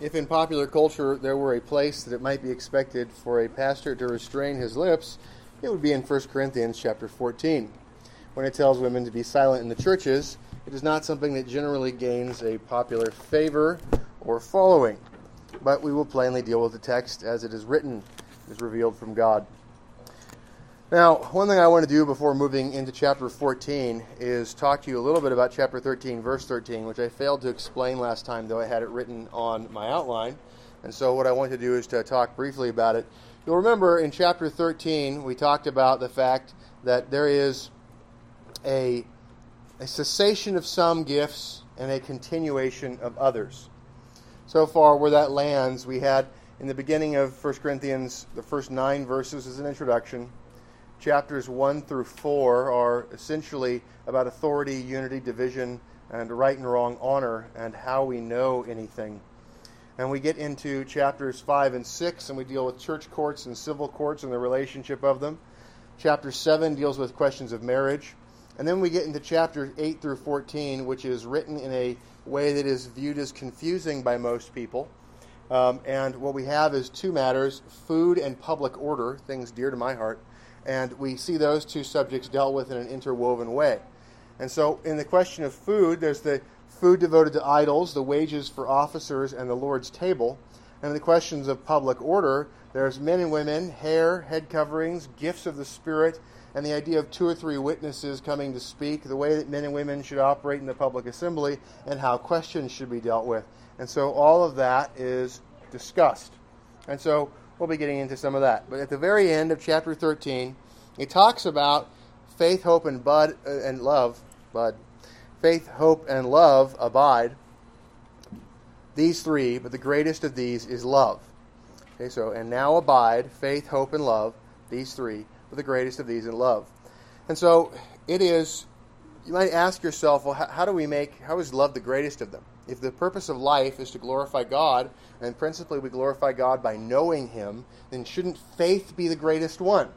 if in popular culture there were a place that it might be expected for a pastor to restrain his lips, it would be in 1 Corinthians chapter 14. When it tells women to be silent in the churches, it is not something that generally gains a popular favor or following. But we will plainly deal with the text as it is written, as revealed from God. Now, one thing I want to do before moving into chapter 14 is talk to you a little bit about chapter 13, verse 13, which I failed to explain last time, though I had it written on my outline. And so, what I want to do is to talk briefly about it. You'll remember in chapter 13, we talked about the fact that there is a, a cessation of some gifts and a continuation of others. So far, where that lands, we had in the beginning of 1 Corinthians, the first nine verses as an introduction chapters 1 through 4 are essentially about authority, unity, division, and right and wrong honor and how we know anything. And we get into chapters 5 and 6, and we deal with church courts and civil courts and the relationship of them. Chapter 7 deals with questions of marriage. And then we get into chapters 8 through 14, which is written in a way that is viewed as confusing by most people. Um, and what we have is two matters food and public order, things dear to my heart and we see those two subjects dealt with in an interwoven way. And so, in the question of food, there's the food devoted to idols, the wages for officers, and the Lord's table. And in the questions of public order, there's men and women, hair, head coverings, gifts of the Spirit, and the idea of two or three witnesses coming to speak, the way that men and women should operate in the public assembly, and how questions should be dealt with. And so, all of that is discussed. And so, We'll be getting into some of that. But at the very end of chapter 13, he talks about faith, hope, and bud uh, and love. Bud, faith, hope, and love abide. These three, but the greatest of these is love. Okay, so and now abide faith, hope, and love. These three, but the greatest of these is love. And so it is. You might ask yourself, well, how, how do we make? How is love the greatest of them? If the purpose of life is to glorify God, and principally we glorify God by knowing Him, then shouldn't faith be the greatest one?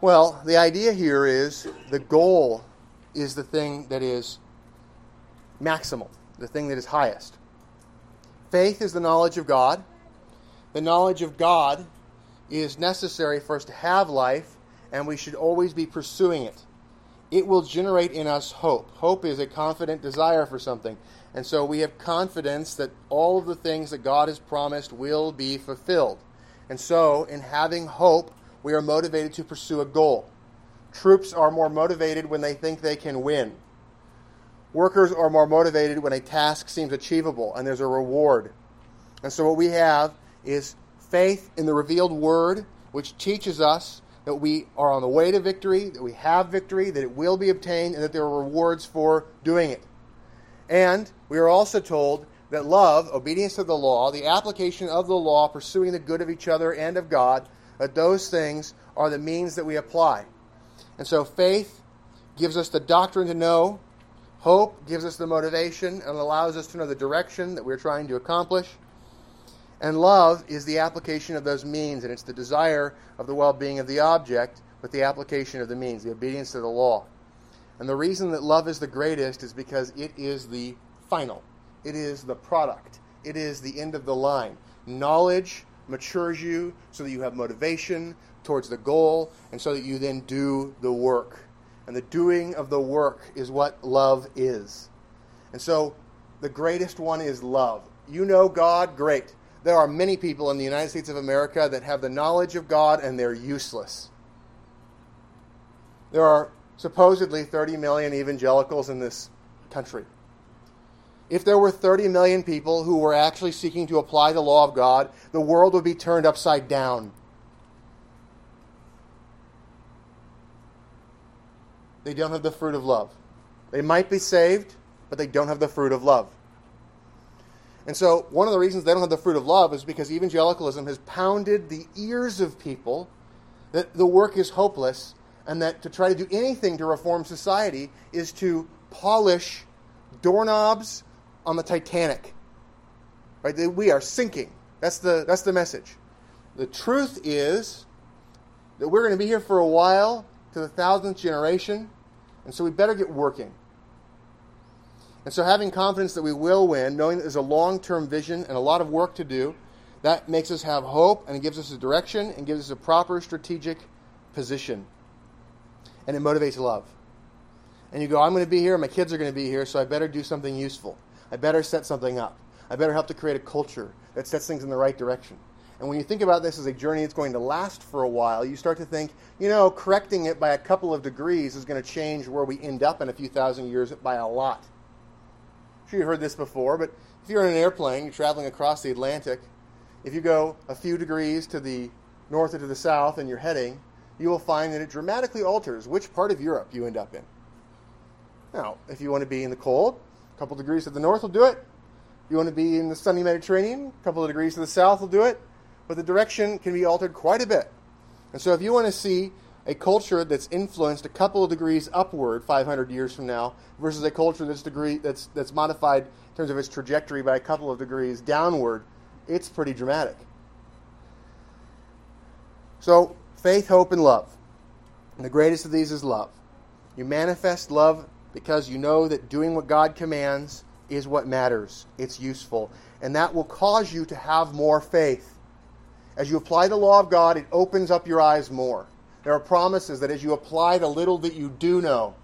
Well, the idea here is the goal is the thing that is maximal, the thing that is highest. Faith is the knowledge of God. The knowledge of God is necessary for us to have life, and we should always be pursuing it it will generate in us hope. Hope is a confident desire for something. And so we have confidence that all of the things that God has promised will be fulfilled. And so, in having hope, we are motivated to pursue a goal. Troops are more motivated when they think they can win. Workers are more motivated when a task seems achievable and there's a reward. And so, what we have is faith in the revealed word, which teaches us that we are on the way to victory, that we have victory, that it will be obtained, and that there are rewards for doing it. And we are also told that love, obedience to the law, the application of the law, pursuing the good of each other and of God, that those things are the means that we apply. And so faith gives us the doctrine to know, hope gives us the motivation and allows us to know the direction that we're trying to accomplish. And love is the application of those means, and it's the desire of the well being of the object with the application of the means, the obedience to the law. And the reason that love is the greatest is because it is the final, it is the product, it is the end of the line. Knowledge matures you so that you have motivation towards the goal, and so that you then do the work. And the doing of the work is what love is. And so the greatest one is love. You know God, great there are many people in the United States of America that have the knowledge of God and they're useless. There are supposedly 30 million evangelicals in this country. If there were 30 million people who were actually seeking to apply the law of God, the world would be turned upside down. They don't have the fruit of love. They might be saved, but they don't have the fruit of love. And so, one of the reasons they don't have the fruit of love is because evangelicalism has pounded the ears of people that the work is hopeless and that to try to do anything to reform society is to polish doorknobs on the Titanic. Right? We are sinking. That's the, that's the message. The truth is that we're going to be here for a while to the thousandth generation, and so we better get working. And so, having confidence that we will win, knowing that there's a long term vision and a lot of work to do, that makes us have hope and it gives us a direction and gives us a proper strategic position. And it motivates love. And you go, I'm going to be here, my kids are going to be here, so I better do something useful. I better set something up. I better help to create a culture that sets things in the right direction. And when you think about this as a journey that's going to last for a while, you start to think, you know, correcting it by a couple of degrees is going to change where we end up in a few thousand years by a lot. Sure you've heard this before, but if you're in an airplane, you're traveling across the Atlantic, if you go a few degrees to the north or to the south and you're heading, you will find that it dramatically alters which part of Europe you end up in. Now, if you want to be in the cold, a couple degrees to the north will do it. If You want to be in the sunny Mediterranean, a couple of degrees to the south will do it. But the direction can be altered quite a bit. And so if you want to see a culture that's influenced a couple of degrees upward 500 years from now versus a culture that's degree that's that's modified in terms of its trajectory by a couple of degrees downward, it's pretty dramatic. So, faith, hope, and love. And the greatest of these is love. You manifest love because you know that doing what God commands is what matters. It's useful. And that will cause you to have more faith. As you apply the law of God, it opens up your eyes more. There are promises that as you apply the little that you do know,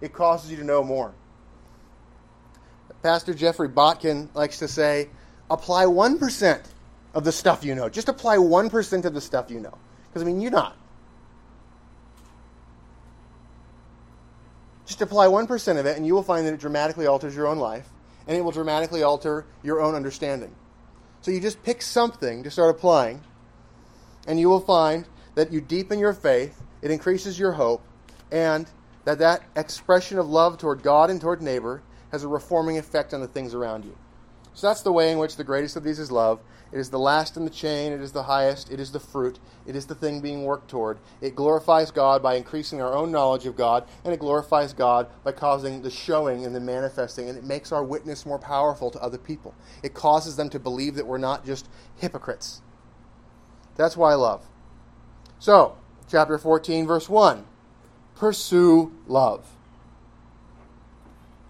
it causes you to know more. Pastor Geoffrey Botkin likes to say, apply 1% of the stuff you know. Just apply 1% of the stuff you know. Because, I mean, you're not. Just apply 1% of it, and you will find that it dramatically alters your own life, and it will dramatically alter your own understanding. So you just pick something to start applying, and you will find that you deepen your faith, it increases your hope, and that that expression of love toward God and toward neighbor has a reforming effect on the things around you. So that's the way in which the greatest of these is love. It is the last in the chain, it is the highest, it is the fruit, it is the thing being worked toward. It glorifies God by increasing our own knowledge of God, and it glorifies God by causing the showing and the manifesting, and it makes our witness more powerful to other people. It causes them to believe that we're not just hypocrites. That's why I love. So, chapter 14, verse 1 pursue love,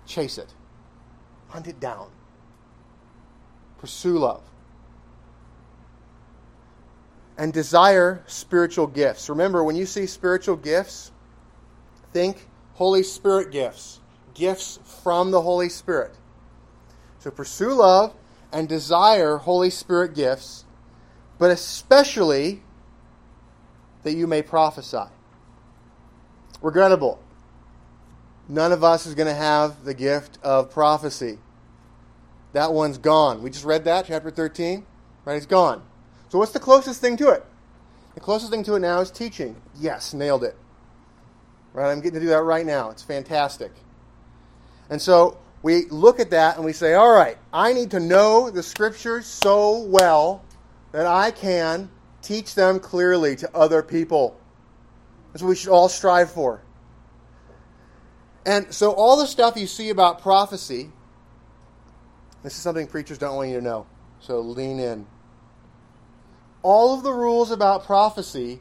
chase it, hunt it down. Pursue love and desire spiritual gifts. Remember, when you see spiritual gifts, think Holy Spirit gifts, gifts from the Holy Spirit. So pursue love and desire Holy Spirit gifts, but especially that you may prophesy. Regrettable. None of us is going to have the gift of prophecy. That one's gone. We just read that, chapter 13. Right? It's gone. So, what's the closest thing to it? The closest thing to it now is teaching. Yes, nailed it. Right? I'm getting to do that right now. It's fantastic. And so we look at that and we say, all right, I need to know the scriptures so well that I can teach them clearly to other people. That's what we should all strive for. And so, all the stuff you see about prophecy, this is something preachers don't want you to know. So, lean in all of the rules about prophecy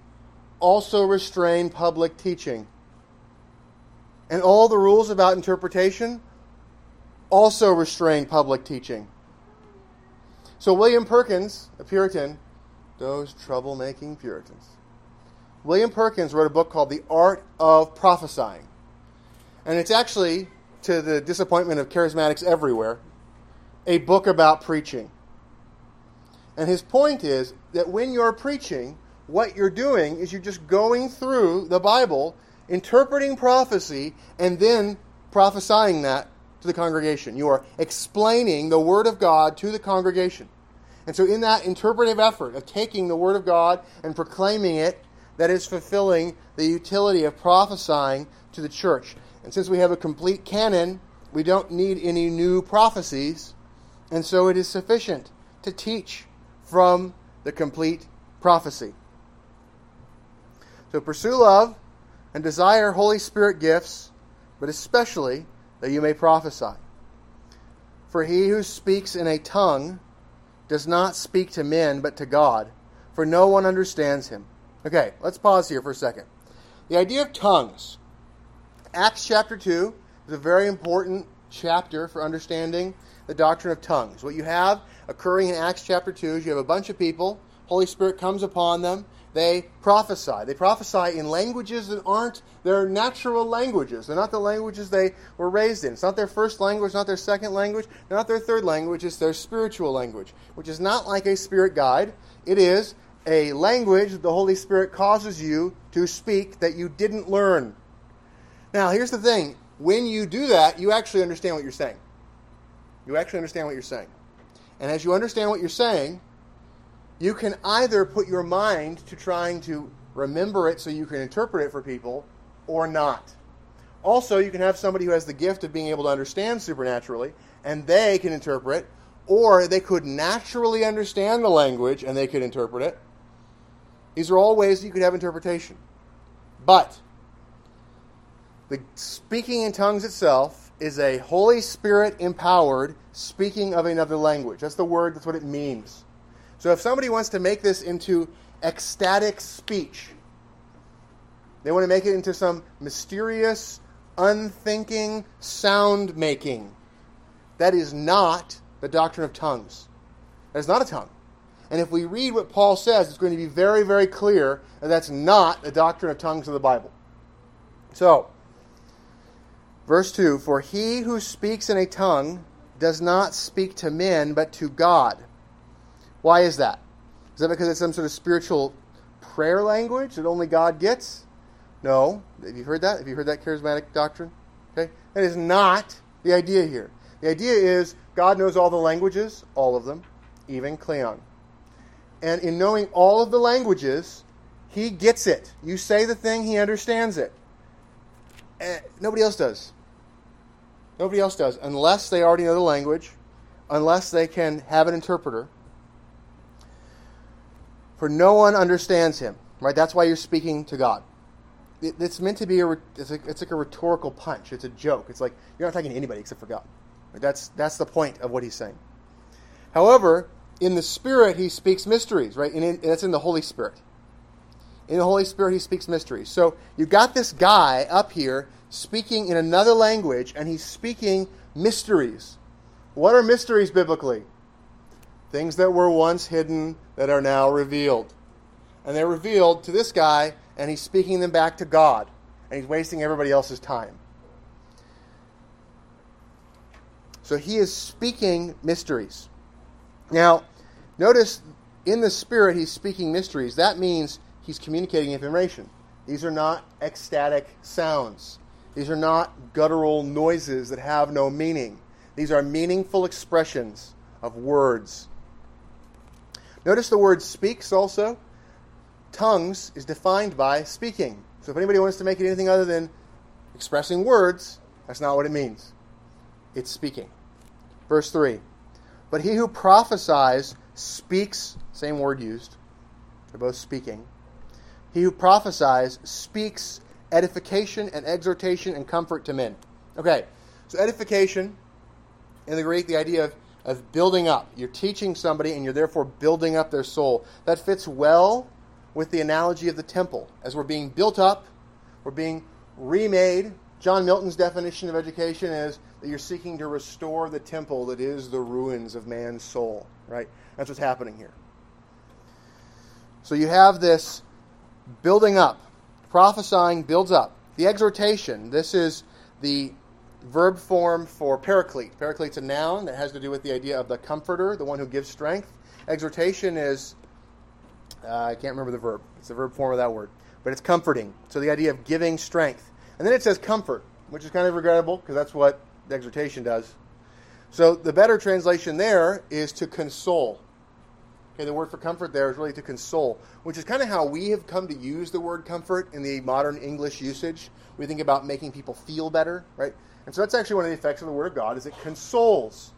also restrain public teaching. And all the rules about interpretation also restrain public teaching. So, William Perkins, a Puritan, those troublemaking Puritans, William Perkins wrote a book called The Art of Prophesying. And it's actually, to the disappointment of charismatics everywhere, a book about preaching. And his point is that when you're preaching, what you're doing is you're just going through the Bible, interpreting prophecy, and then prophesying that to the congregation. You are explaining the Word of God to the congregation. And so, in that interpretive effort of taking the Word of God and proclaiming it, that is fulfilling the utility of prophesying to the church. And since we have a complete canon, we don't need any new prophecies, and so it is sufficient to teach from the complete prophecy. So pursue love and desire Holy Spirit gifts, but especially that you may prophesy. For he who speaks in a tongue does not speak to men, but to God, for no one understands him. Okay, let's pause here for a second. The idea of tongues. Acts chapter 2 is a very important chapter for understanding the doctrine of tongues. What you have occurring in Acts chapter 2 is you have a bunch of people, Holy Spirit comes upon them, they prophesy. They prophesy in languages that aren't their natural languages. They're not the languages they were raised in. It's not their first language, not their second language, not their third language, it's their spiritual language, which is not like a spirit guide. It is a language that the Holy Spirit causes you to speak that you didn't learn. Now, here's the thing when you do that, you actually understand what you're saying. You actually understand what you're saying. And as you understand what you're saying, you can either put your mind to trying to remember it so you can interpret it for people or not. Also, you can have somebody who has the gift of being able to understand supernaturally and they can interpret, or they could naturally understand the language and they could interpret it. These are all ways you could have interpretation. But the speaking in tongues itself is a Holy Spirit empowered speaking of another language. That's the word, that's what it means. So if somebody wants to make this into ecstatic speech, they want to make it into some mysterious, unthinking sound making. That is not the doctrine of tongues. That is not a tongue. And if we read what Paul says, it's going to be very, very clear that that's not the doctrine of tongues of the Bible. So, verse 2 For he who speaks in a tongue does not speak to men, but to God why is that? Is that because it's some sort of spiritual prayer language that only God gets? No. Have you heard that? Have you heard that charismatic doctrine? Okay? That is not the idea here. The idea is God knows all the languages, all of them, even Klingon. And in knowing all of the languages, he gets it. You say the thing, he understands it. Eh, nobody else does. Nobody else does, unless they already know the language, unless they can have an interpreter for no one understands him. Right? That's why you're speaking to God. It, it's meant to be a it's, a it's, like a rhetorical punch. It's a joke. It's like you're not talking to anybody except for God. Right? That's that's the point of what he's saying. However, in the Spirit, he speaks mysteries. Right? And in, that's in the Holy Spirit. In the Holy Spirit, he speaks mysteries. So you've got this guy up here speaking in another language, and he's speaking mysteries. What are mysteries biblically? Things that were once hidden that are now revealed. And they're revealed to this guy, and he's speaking them back to God. And he's wasting everybody else's time. So he is speaking mysteries. Now, notice in the Spirit, he's speaking mysteries. That means he's communicating information. These are not ecstatic sounds, these are not guttural noises that have no meaning. These are meaningful expressions of words Notice the word speaks also. Tongues is defined by speaking. So if anybody wants to make it anything other than expressing words, that's not what it means. It's speaking. Verse 3 But he who prophesies speaks, same word used. They're both speaking. He who prophesies speaks edification and exhortation and comfort to men. Okay, so edification in the Greek, the idea of of building up. You're teaching somebody and you're therefore building up their soul. That fits well with the analogy of the temple. As we're being built up, we're being remade. John Milton's definition of education is that you're seeking to restore the temple that is the ruins of man's soul, right? That's what's happening here. So you have this building up. Prophesying builds up. The exhortation, this is the verb form for paraclete. Paraclete's a noun that has to do with the idea of the comforter, the one who gives strength. Exhortation is, uh, I can't remember the verb. It's the verb form of that word. But it's comforting. So the idea of giving strength. And then it says comfort, which is kind of regrettable because that's what the exhortation does. So the better translation there is to console. Okay, the word for comfort there is really to console, which is kind of how we have come to use the word comfort in the modern English usage. We think about making people feel better, right? And so that's actually one of the effects of the Word of God is it consoles.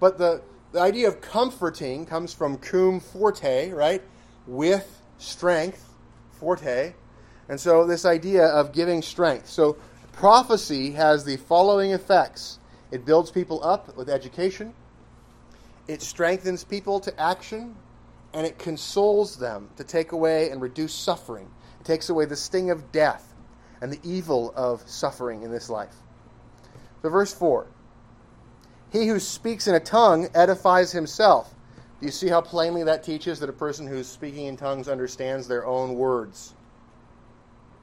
But the, the idea of comforting comes from cum forte, right? With strength, forte. And so this idea of giving strength. So prophecy has the following effects. It builds people up with education. It strengthens people to action and it consoles them to take away and reduce suffering. It takes away the sting of death and the evil of suffering in this life. Verse 4 He who speaks in a tongue edifies himself. Do you see how plainly that teaches that a person who's speaking in tongues understands their own words?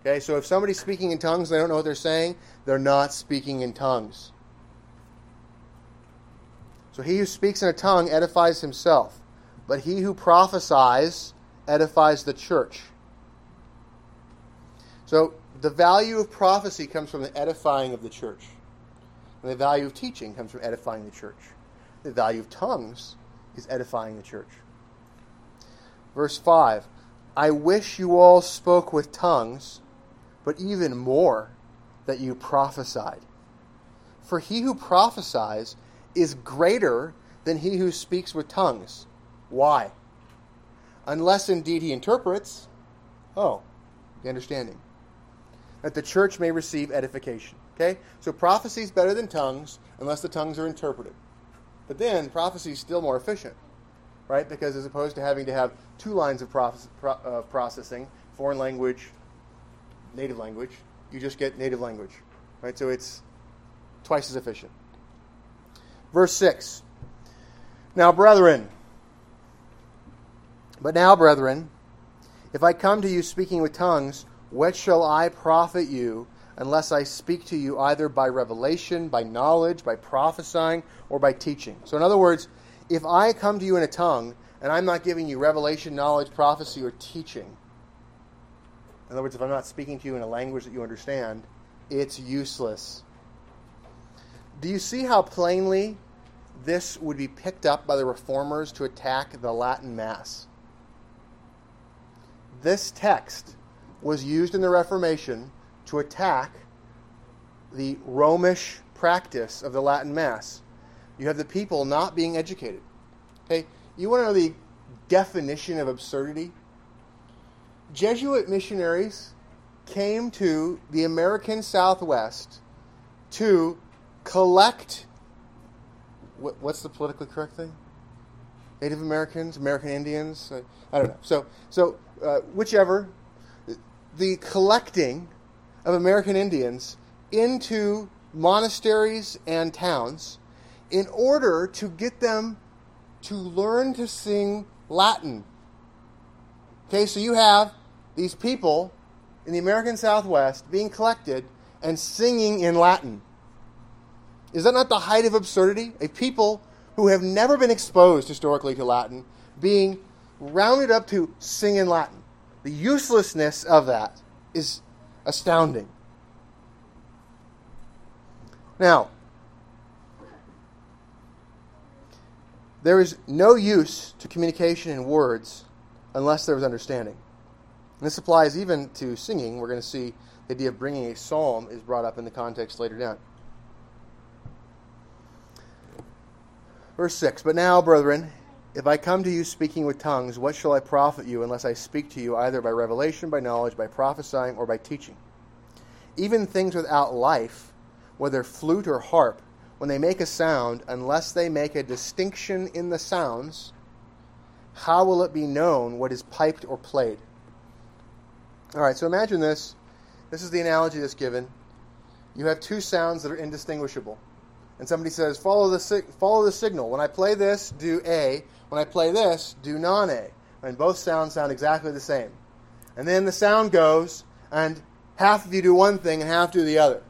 Okay, so if somebody's speaking in tongues and they don't know what they're saying, they're not speaking in tongues. So he who speaks in a tongue edifies himself, but he who prophesies edifies the church. So the value of prophecy comes from the edifying of the church. And the value of teaching comes from edifying the church. The value of tongues is edifying the church. Verse 5 I wish you all spoke with tongues, but even more that you prophesied. For he who prophesies is greater than he who speaks with tongues. Why? Unless indeed he interprets. Oh, the understanding. That the church may receive edification. Okay? So prophecy is better than tongues unless the tongues are interpreted. But then prophecy is still more efficient, right? Because as opposed to having to have two lines of pro, uh, processing, foreign language, native language, you just get native language, right? So it's twice as efficient. Verse 6. Now, brethren, but now, brethren, if I come to you speaking with tongues, what shall I profit you unless I speak to you either by revelation, by knowledge, by prophesying, or by teaching? So, in other words, if I come to you in a tongue and I'm not giving you revelation, knowledge, prophecy, or teaching, in other words, if I'm not speaking to you in a language that you understand, it's useless. Do you see how plainly this would be picked up by the reformers to attack the Latin Mass? This text was used in the Reformation to attack the Romish practice of the Latin Mass. You have the people not being educated. Okay, you want to know the definition of absurdity? Jesuit missionaries came to the American Southwest to collect what's the politically correct thing? Native Americans, American Indians. I don't know. So, so uh, whichever, the collecting of American Indians into monasteries and towns in order to get them to learn to sing Latin. Okay, so you have these people in the American Southwest being collected and singing in Latin. Is that not the height of absurdity? A people who have never been exposed historically to Latin being rounded up to sing in Latin. The uselessness of that is astounding. Now, there is no use to communication in words unless there is understanding. And this applies even to singing. We're going to see the idea of bringing a psalm is brought up in the context later down. Verse 6 But now, brethren, if I come to you speaking with tongues, what shall I profit you unless I speak to you either by revelation, by knowledge, by prophesying, or by teaching? Even things without life, whether flute or harp, when they make a sound, unless they make a distinction in the sounds, how will it be known what is piped or played? All right, so imagine this. This is the analogy that's given. You have two sounds that are indistinguishable. And somebody says, follow the, follow the signal. When I play this, do A. When I play this, do non A. And both sounds sound exactly the same. And then the sound goes, and half of you do one thing and half do the other.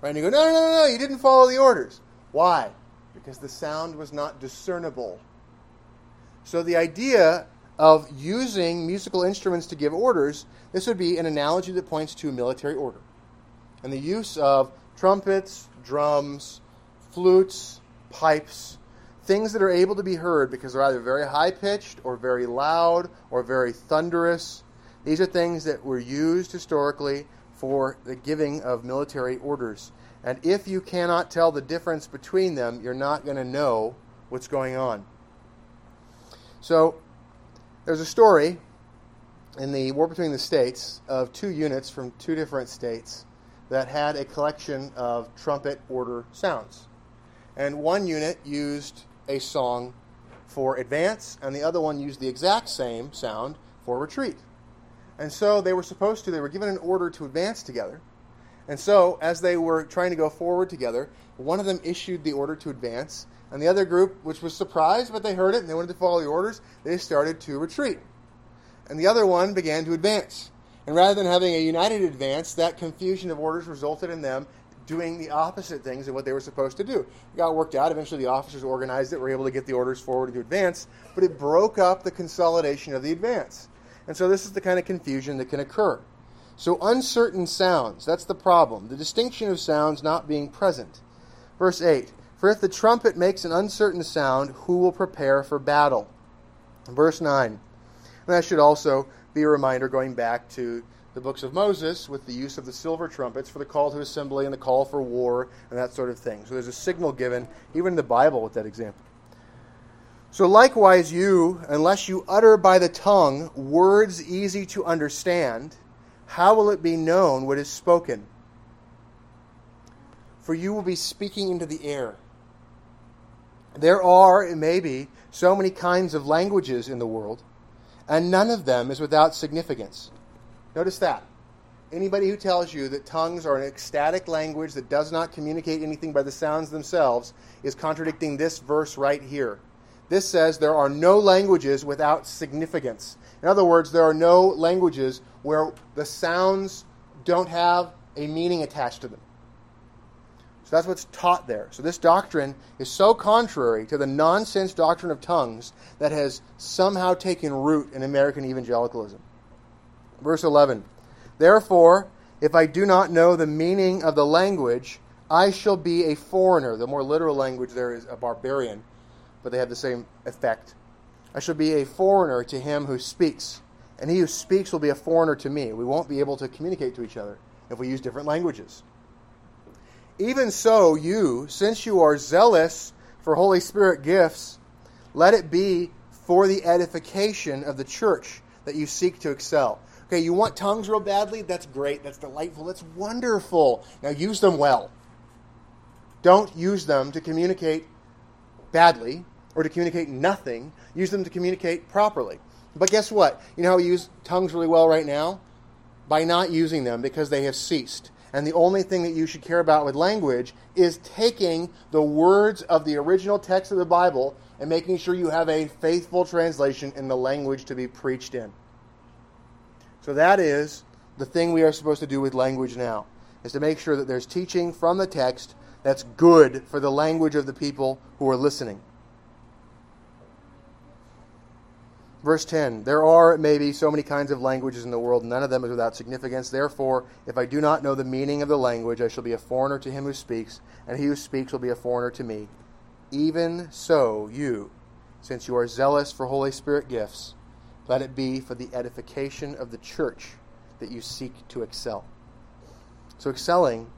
Right? And you go, no, no, no, no, you didn't follow the orders. Why? Because the sound was not discernible. So the idea of using musical instruments to give orders, this would be an analogy that points to military order. And the use of trumpets, drums, flutes, pipes, things that are able to be heard because they're either very high pitched or very loud or very thunderous. These are things that were used historically for the giving of military orders. And if you cannot tell the difference between them, you're not going to know what's going on. So, there's a story in the War Between the States of two units from two different states that had a collection of trumpet order sounds. And one unit used a song for advance, and the other one used the exact same sound for retreat. And so they were supposed to, they were given an order to advance together. And so, as they were trying to go forward together, one of them issued the order to advance, And the other group, which was surprised, but they heard it and they wanted to follow the orders, they started to retreat. And the other one began to advance. And rather than having a united advance, that confusion of orders resulted in them doing the opposite things than what they were supposed to do. It got worked out. Eventually, the officers organized it, were able to get the orders forward to advance, but it broke up the consolidation of the advance. And so, this is the kind of confusion that can occur. So, uncertain sounds, that's the problem. The distinction of sounds not being present. Verse 8 For if the trumpet makes an uncertain sound, who will prepare for battle? Verse 9. And that should also be a reminder going back to the books of Moses with the use of the silver trumpets for the call to assembly and the call for war and that sort of thing. So there's a signal given, even in the Bible, with that example. So likewise, you, unless you utter by the tongue words easy to understand, how will it be known what is spoken? For you will be speaking into the air. There are, it may be, so many kinds of languages in the world, and none of them is without significance. Notice that. Anybody who tells you that tongues are an ecstatic language that does not communicate anything by the sounds themselves is contradicting this verse right here. This says there are no languages without significance. In other words, there are no languages where the sounds don't have a meaning attached to them. So that's what's taught there. So this doctrine is so contrary to the nonsense doctrine of tongues that has somehow taken root in American evangelicalism. Verse 11 Therefore, if I do not know the meaning of the language, I shall be a foreigner. The more literal language there is a barbarian, but they have the same effect. I shall be a foreigner to him who speaks, and he who speaks will be a foreigner to me. We won't be able to communicate to each other if we use different languages. Even so, you, since you are zealous for Holy Spirit gifts, let it be for the edification of the church that you seek to excel. Okay, you want tongues real badly? That's great. That's delightful. That's wonderful. Now use them well. Don't use them to communicate badly or to communicate nothing. Use them to communicate properly. But guess what? You know how we use tongues really well right now? By not using them because they have ceased. And the only thing that you should care about with language is taking the words of the original text of the Bible and making sure you have a faithful translation in the language to be preached in. So that is the thing we are supposed to do with language now, is to make sure that there's teaching from the text that's good for the language of the people who are listening. Verse 10 There are, maybe, so many kinds of languages in the world, none of them is without significance. Therefore, if I do not know the meaning of the language, I shall be a foreigner to him who speaks, and he who speaks will be a foreigner to me. Even so, you, since you are zealous for Holy Spirit gifts, let it be for the edification of the church that you seek to excel. So, excelling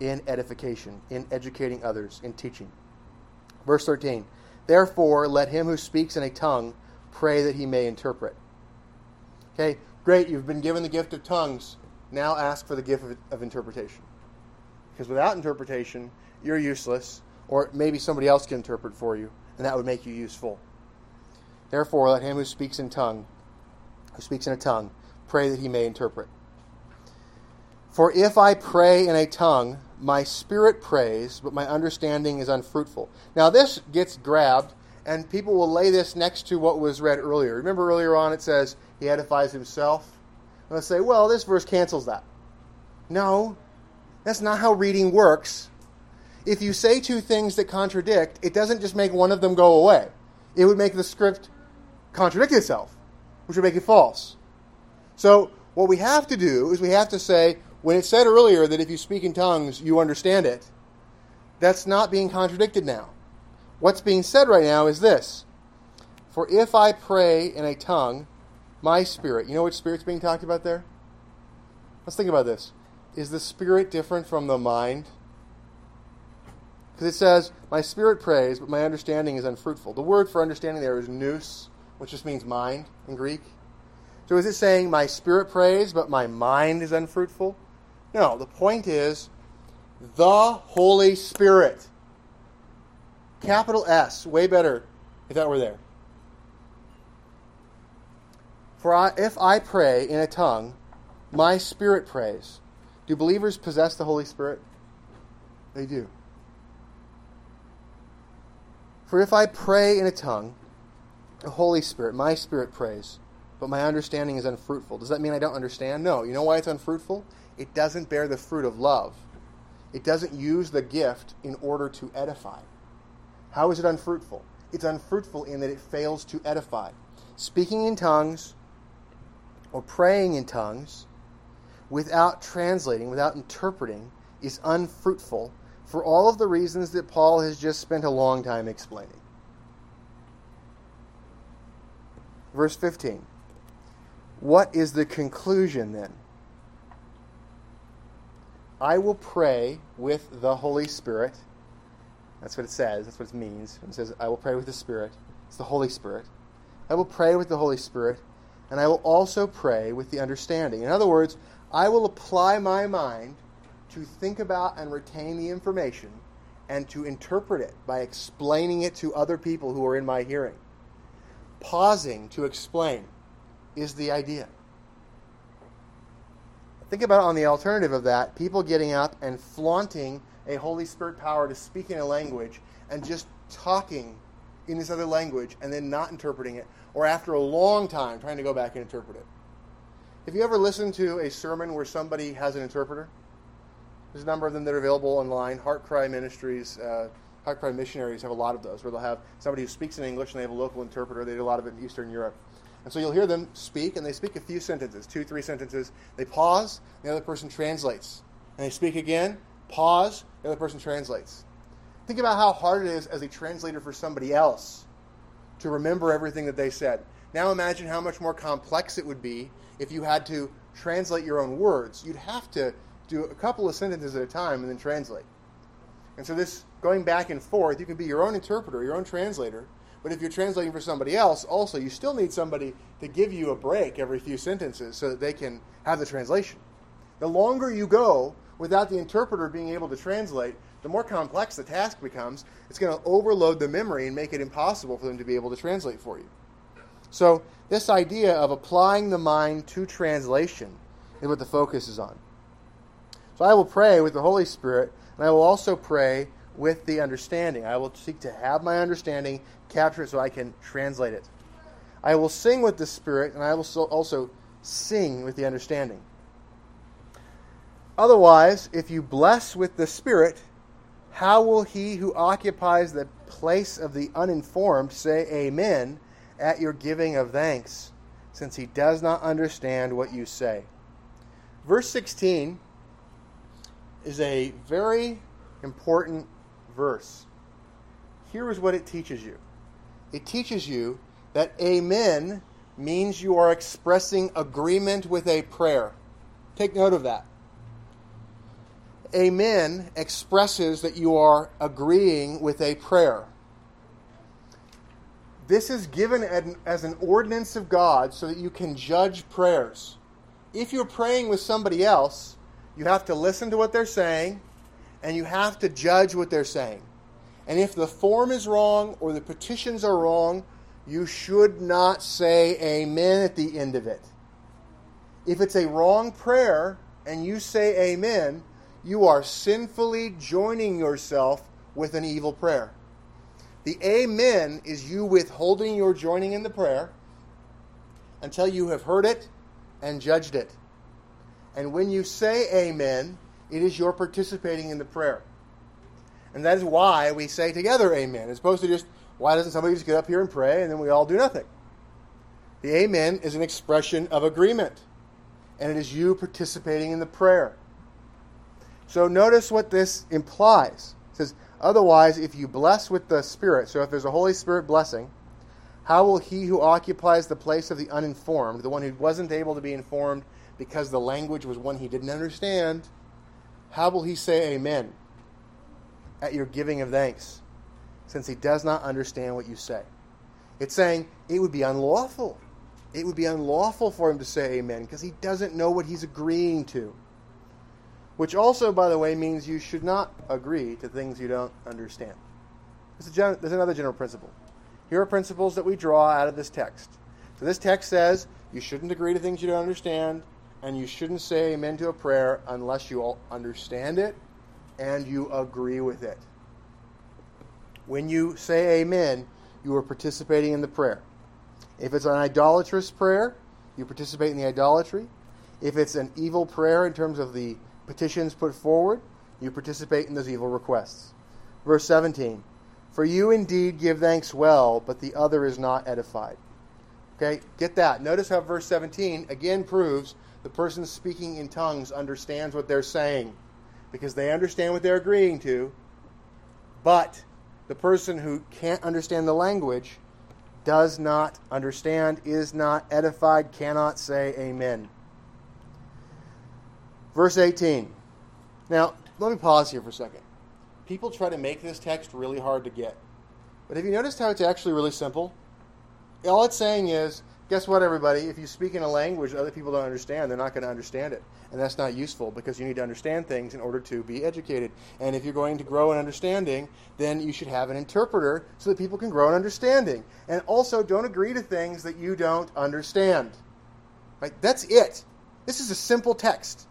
in edification, in educating others, in teaching. Verse 13 Therefore, let him who speaks in a tongue pray that he may interpret. Okay, great, you've been given the gift of tongues. Now ask for the gift of, of interpretation. Because without interpretation, you're useless, or maybe somebody else can interpret for you, and that would make you useful. Therefore, let him who speaks in tongue who speaks in a tongue, pray that he may interpret. For if I pray in a tongue, my spirit prays, but my understanding is unfruitful. Now, this gets grabbed, and people will lay this next to what was read earlier. Remember earlier on it says, He edifies himself? And they'll say, Well, this verse cancels that. No, that's not how reading works. If you say two things that contradict, it doesn't just make one of them go away, it would make the script contradict itself which would make it false. So, what we have to do is we have to say, when it said earlier that if you speak in tongues, you understand it, that's not being contradicted now. What's being said right now is this For if I pray in a tongue, my spirit, you know what spirit's being talked about there? Let's think about this. Is the spirit different from the mind? Because it says, My spirit prays, but my understanding is unfruitful. The word for understanding there is nous, which just means mind in Greek. So is it saying my spirit prays, but my mind is unfruitful? No, the point is the Holy Spirit. Capital S, way better if that were there. For I, if I pray in a tongue, my spirit prays. Do believers possess the Holy Spirit? They do. For if I pray in a tongue, Holy Spirit, my spirit prays, but my understanding is unfruitful. Does that mean I don't understand? No. You know why it's unfruitful? It doesn't bear the fruit of love. It doesn't use the gift in order to edify. How is it unfruitful? It's unfruitful in that it fails to edify. Speaking in tongues or praying in tongues without translating, without interpreting, is unfruitful for all of the reasons that Paul has just spent a long time explaining. Verse 15. What is the conclusion then? I will pray with the Holy Spirit. That's what it says. That's what it means. It says, I will pray with the Spirit. It's the Holy Spirit. I will pray with the Holy Spirit, and I will also pray with the understanding. In other words, I will apply my mind to think about and retain the information and to interpret it by explaining it to other people who are in my hearing. Pausing to explain is the idea. Think about on the alternative of that people getting up and flaunting a Holy Spirit power to speak in a language and just talking in this other language and then not interpreting it, or after a long time trying to go back and interpret it. Have you ever listened to a sermon where somebody has an interpreter? There's a number of them that are available online. Heart Cry Ministries, uh, Heart Cry Missionaries have a lot of those, where they'll have somebody who speaks in English and they have a local interpreter. They do a lot of it in Eastern Europe. And so you'll hear them speak, and they speak a few sentences, two, three sentences. They pause, the other person translates. And they speak again, pause, the other person translates. Think about how hard it is as a translator for somebody else to remember everything that they said. Now imagine how much more complex it would be if you had to translate your own words. You'd have to do a couple of sentences at a time and then translate. And so this going back and forth, you can be your own interpreter, your own translator, but if you're translating for somebody else, also, you still need somebody to give you a break every few sentences so that they can have the translation. The longer you go without the interpreter being able to translate, the more complex the task becomes. It's going to overload the memory and make it impossible for them to be able to translate for you. So, this idea of applying the mind to translation is what the focus is on. So, I will pray with the Holy Spirit, and I will also pray with the understanding. I will seek to have my understanding, capture it so I can translate it. I will sing with the Spirit, and I will also sing with the understanding. Otherwise, if you bless with the Spirit, how will he who occupies the place of the uninformed say Amen at your giving of thanks, since he does not understand what you say? Verse 16 is a very important verse. Here is what it teaches you it teaches you that amen means you are expressing agreement with a prayer. Take note of that. Amen expresses that you are agreeing with a prayer. This is given as an ordinance of God so that you can judge prayers. If you're praying with somebody else, you have to listen to what they're saying and you have to judge what they're saying. And if the form is wrong or the petitions are wrong, you should not say amen at the end of it. If it's a wrong prayer and you say amen, you are sinfully joining yourself with an evil prayer. The amen is you withholding your joining in the prayer until you have heard it and judged it. And when you say amen, it is your participating in the prayer. And that is why we say together amen, as opposed to just, why doesn't somebody just get up here and pray and then we all do nothing? The amen is an expression of agreement, and it is you participating in the prayer. So notice what this implies. It says, Otherwise, if you bless with the Spirit, so if there's a Holy Spirit blessing, how will he who occupies the place of the uninformed, the one who wasn't able to be informed because the language was one he didn't understand, how will he say amen at your giving of thanks, since he does not understand what you say? It's saying it would be unlawful. It would be unlawful for him to say amen because he doesn't know what he's agreeing to. Which also, by the way, means you should not agree to things you don't understand. There's, there's another general principle. Here are principles that we draw out of this text. So this text says you shouldn't agree to things you don't understand and you shouldn't say amen to a prayer unless you all understand it and you agree with it. When you say amen, you are participating in the prayer. If it's an idolatrous prayer, you participate in the idolatry. If it's an evil prayer in terms of the petitions put forward, you participate in those evil requests. Verse 17 For you indeed give thanks well, but the other is not edified. Okay, get that. Notice how verse 17 again proves the person speaking in tongues understands what they're saying because they understand what they're agreeing to, but the person who can't understand the language does not understand, is not edified, cannot say amen. Verse 18. Now, let me pause here for a second. People try to make this text really hard to get. But have you noticed how it's actually really simple? All it's saying is, guess what, everybody? If you speak in a language other people don't understand, they're not going to understand it. And that's not useful because you need to understand things in order to be educated. And if you're going to grow in understanding, then you should have an interpreter so that people can grow in understanding. And also, don't agree to things that you don't understand. Right? That's it. This is a simple text.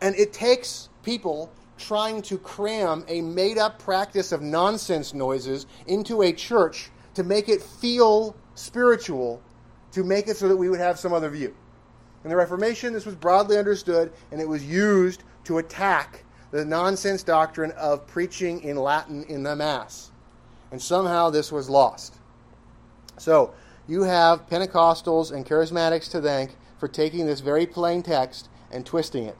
And it takes people trying to cram a made up practice of nonsense noises into a church to make it feel spiritual, to make it so that we would have some other view. In the Reformation, this was broadly understood, and it was used to attack the nonsense doctrine of preaching in Latin in the Mass. And somehow this was lost. So, you have Pentecostals and Charismatics to thank for taking this very plain text and twisting it.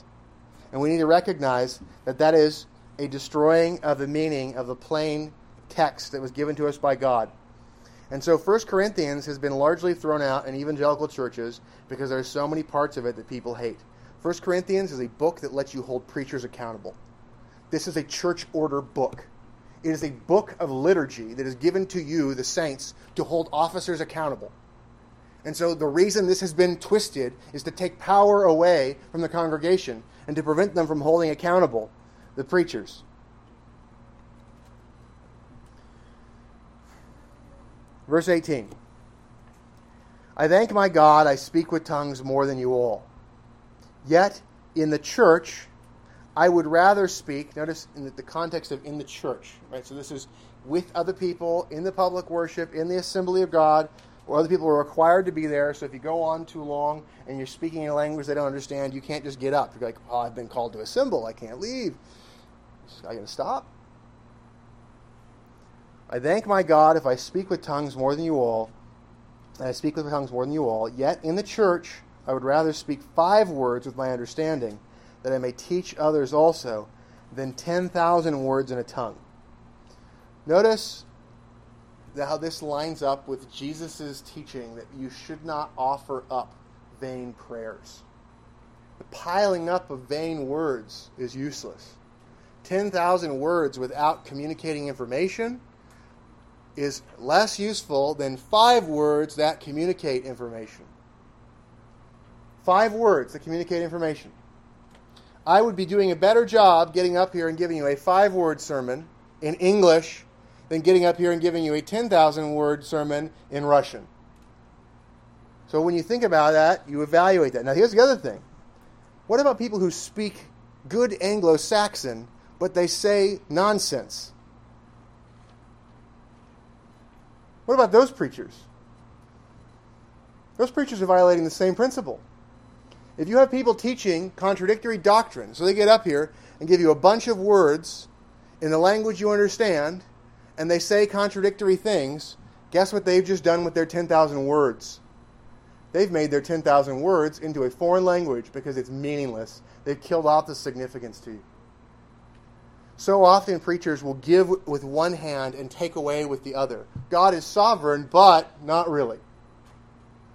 And we need to recognize that that is a destroying of the meaning of the plain text that was given to us by God. And so 1 Corinthians has been largely thrown out in evangelical churches because there's so many parts of it that people hate. 1 Corinthians is a book that lets you hold preachers accountable. This is a church order book. It is a book of liturgy that is given to you, the saints, to hold officers accountable. And so the reason this has been twisted is to take power away from the congregation and to prevent them from holding accountable the preachers. Verse 18 I thank my God, I speak with tongues more than you all. Yet in the church, I would rather speak, notice in the context of in the church, right? So this is with other people in the public worship, in the assembly of God, or other people are required to be there. So if you go on too long and you're speaking in a language they don't understand, you can't just get up. You're like, oh, I've been called to assemble. I can't leave. I going to stop? I thank my God if I speak with tongues more than you all, and I speak with tongues more than you all. Yet in the church, I would rather speak five words with my understanding, that I may teach others also, than 10,000 words in a tongue. Notice how this lines up with Jesus' teaching that you should not offer up vain prayers. The piling up of vain words is useless. 10,000 words without communicating information is less useful than five words that communicate information. Five words that communicate information. I would be doing a better job getting up here and giving you a five word sermon in English than getting up here and giving you a 10,000 word sermon in Russian. So when you think about that, you evaluate that. Now, here's the other thing. What about people who speak good Anglo Saxon, but they say nonsense? What about those preachers? Those preachers are violating the same principle. If you have people teaching contradictory doctrine, so they get up here and give you a bunch of words in the language you understand, and they say contradictory things, guess what they've just done with their 10,000 words? They've made their 10,000 words into a foreign language because it's meaningless. They've killed off the significance to you. So often preachers will give with one hand and take away with the other. God is sovereign, but not really.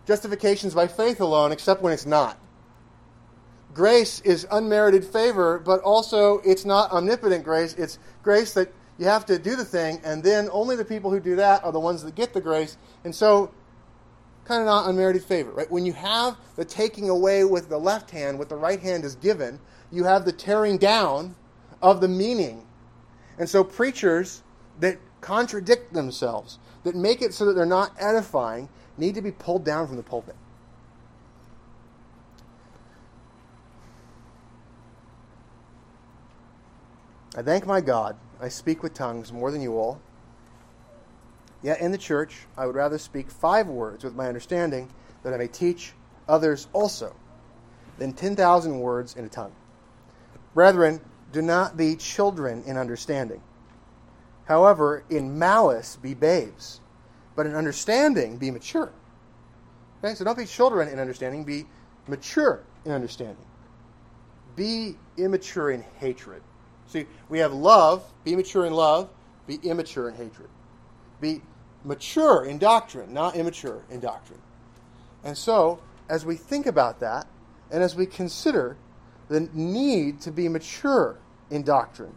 Justification is by faith alone, except when it's not. Grace is unmerited favor, but also it's not omnipotent grace. It's grace that you have to do the thing, and then only the people who do that are the ones that get the grace. And so, kind of not unmerited favor, right? When you have the taking away with the left hand, what the right hand is given, you have the tearing down of the meaning. And so, preachers that contradict themselves, that make it so that they're not edifying, need to be pulled down from the pulpit. I thank my God I speak with tongues more than you all. Yet in the church, I would rather speak five words with my understanding that I may teach others also than 10,000 words in a tongue. Brethren, do not be children in understanding. However, in malice be babes, but in understanding be mature. Okay, so don't be children in understanding, be mature in understanding. Be immature in hatred. See, we have love, be mature in love, be immature in hatred. Be mature in doctrine, not immature in doctrine. And so, as we think about that, and as we consider the need to be mature in doctrine,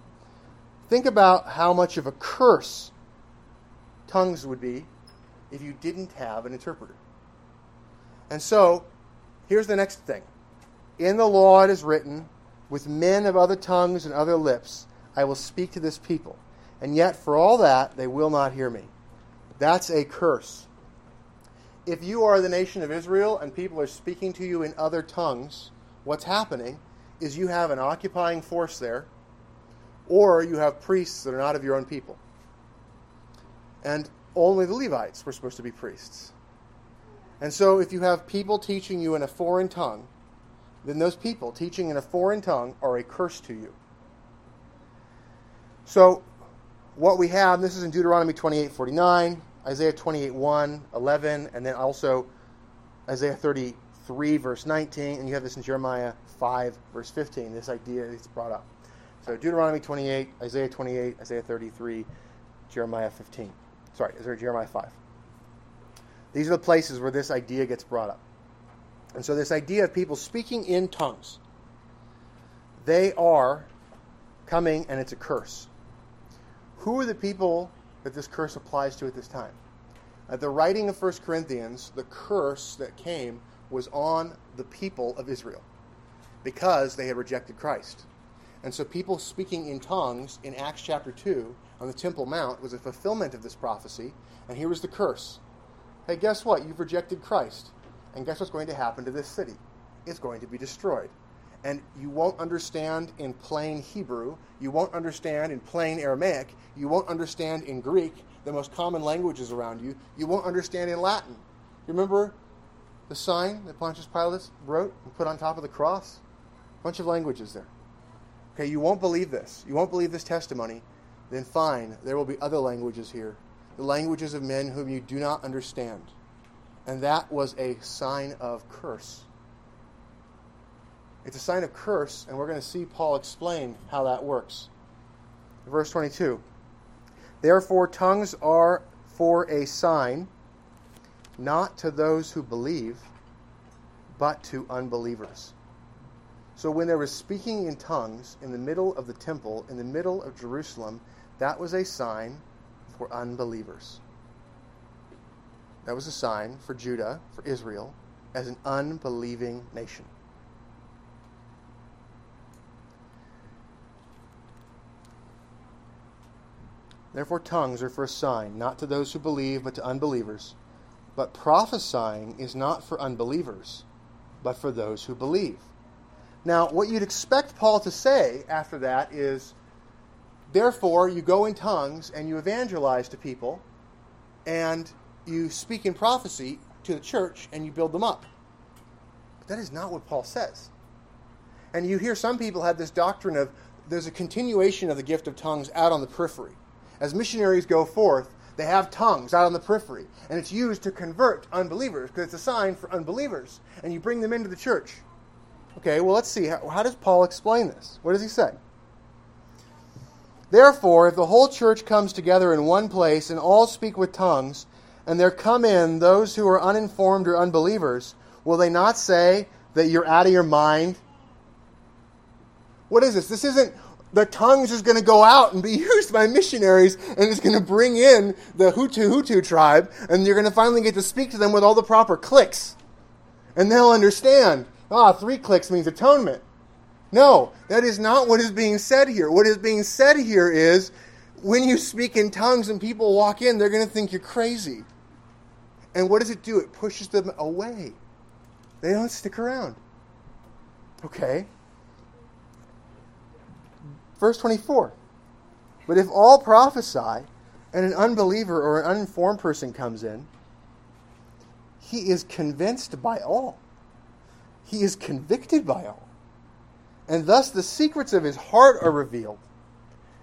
think about how much of a curse tongues would be if you didn't have an interpreter. And so, here's the next thing. In the law it is written, with men of other tongues and other lips, I will speak to this people. And yet, for all that, they will not hear me. That's a curse. If you are the nation of Israel and people are speaking to you in other tongues, what's happening is you have an occupying force there, or you have priests that are not of your own people. And only the Levites were supposed to be priests. And so, if you have people teaching you in a foreign tongue, then those people teaching in a foreign tongue are a curse to you. So, what we have, this is in Deuteronomy 28 49, Isaiah 28 1, 11, and then also Isaiah 33, verse 19, and you have this in Jeremiah 5, verse 15. This idea is brought up. So, Deuteronomy 28, Isaiah 28, Isaiah 33, Jeremiah 15. Sorry, is there Jeremiah 5? These are the places where this idea gets brought up. And so, this idea of people speaking in tongues, they are coming and it's a curse. Who are the people that this curse applies to at this time? At the writing of 1 Corinthians, the curse that came was on the people of Israel because they had rejected Christ. And so, people speaking in tongues in Acts chapter 2 on the Temple Mount was a fulfillment of this prophecy. And here was the curse Hey, guess what? You've rejected Christ. And guess what's going to happen to this city? It's going to be destroyed and you won't understand in plain Hebrew, you won't understand in plain Aramaic, you won't understand in Greek, the most common languages around you, you won't understand in Latin. You remember the sign that Pontius Pilate wrote and put on top of the cross? A bunch of languages there. Okay, you won't believe this. You won't believe this testimony. Then fine, there will be other languages here. The languages of men whom you do not understand. And that was a sign of curse. It's a sign of curse, and we're going to see Paul explain how that works. Verse 22 Therefore, tongues are for a sign, not to those who believe, but to unbelievers. So, when there was speaking in tongues in the middle of the temple, in the middle of Jerusalem, that was a sign for unbelievers. That was a sign for Judah, for Israel, as an unbelieving nation. Therefore, tongues are for a sign, not to those who believe, but to unbelievers. But prophesying is not for unbelievers, but for those who believe. Now, what you'd expect Paul to say after that is, therefore, you go in tongues and you evangelize to people, and you speak in prophecy to the church and you build them up. But that is not what Paul says. And you hear some people have this doctrine of there's a continuation of the gift of tongues out on the periphery as missionaries go forth, they have tongues out on the periphery, and it's used to convert unbelievers because it's a sign for unbelievers, and you bring them into the church. Okay, well, let's see. How, how does Paul explain this? What does he say? Therefore, if the whole church comes together in one place and all speak with tongues, and there come in those who are uninformed or unbelievers, will they not say that you're out of your mind? What is this? This isn't the tongues is going to go out and be used by missionaries and it's going to bring in the Hutu Hutu tribe and you're going to finally get to speak to them with all the proper clicks. And they'll understand, ah, three clicks means atonement. No, that is not what is being said here. What is being said here is when you speak in tongues and people walk in, they're going to think you're crazy. And what does it do? It pushes them away. They don't stick around. Okay? Verse 24. But if all prophesy, and an unbeliever or an uninformed person comes in, he is convinced by all. He is convicted by all. And thus the secrets of his heart are revealed.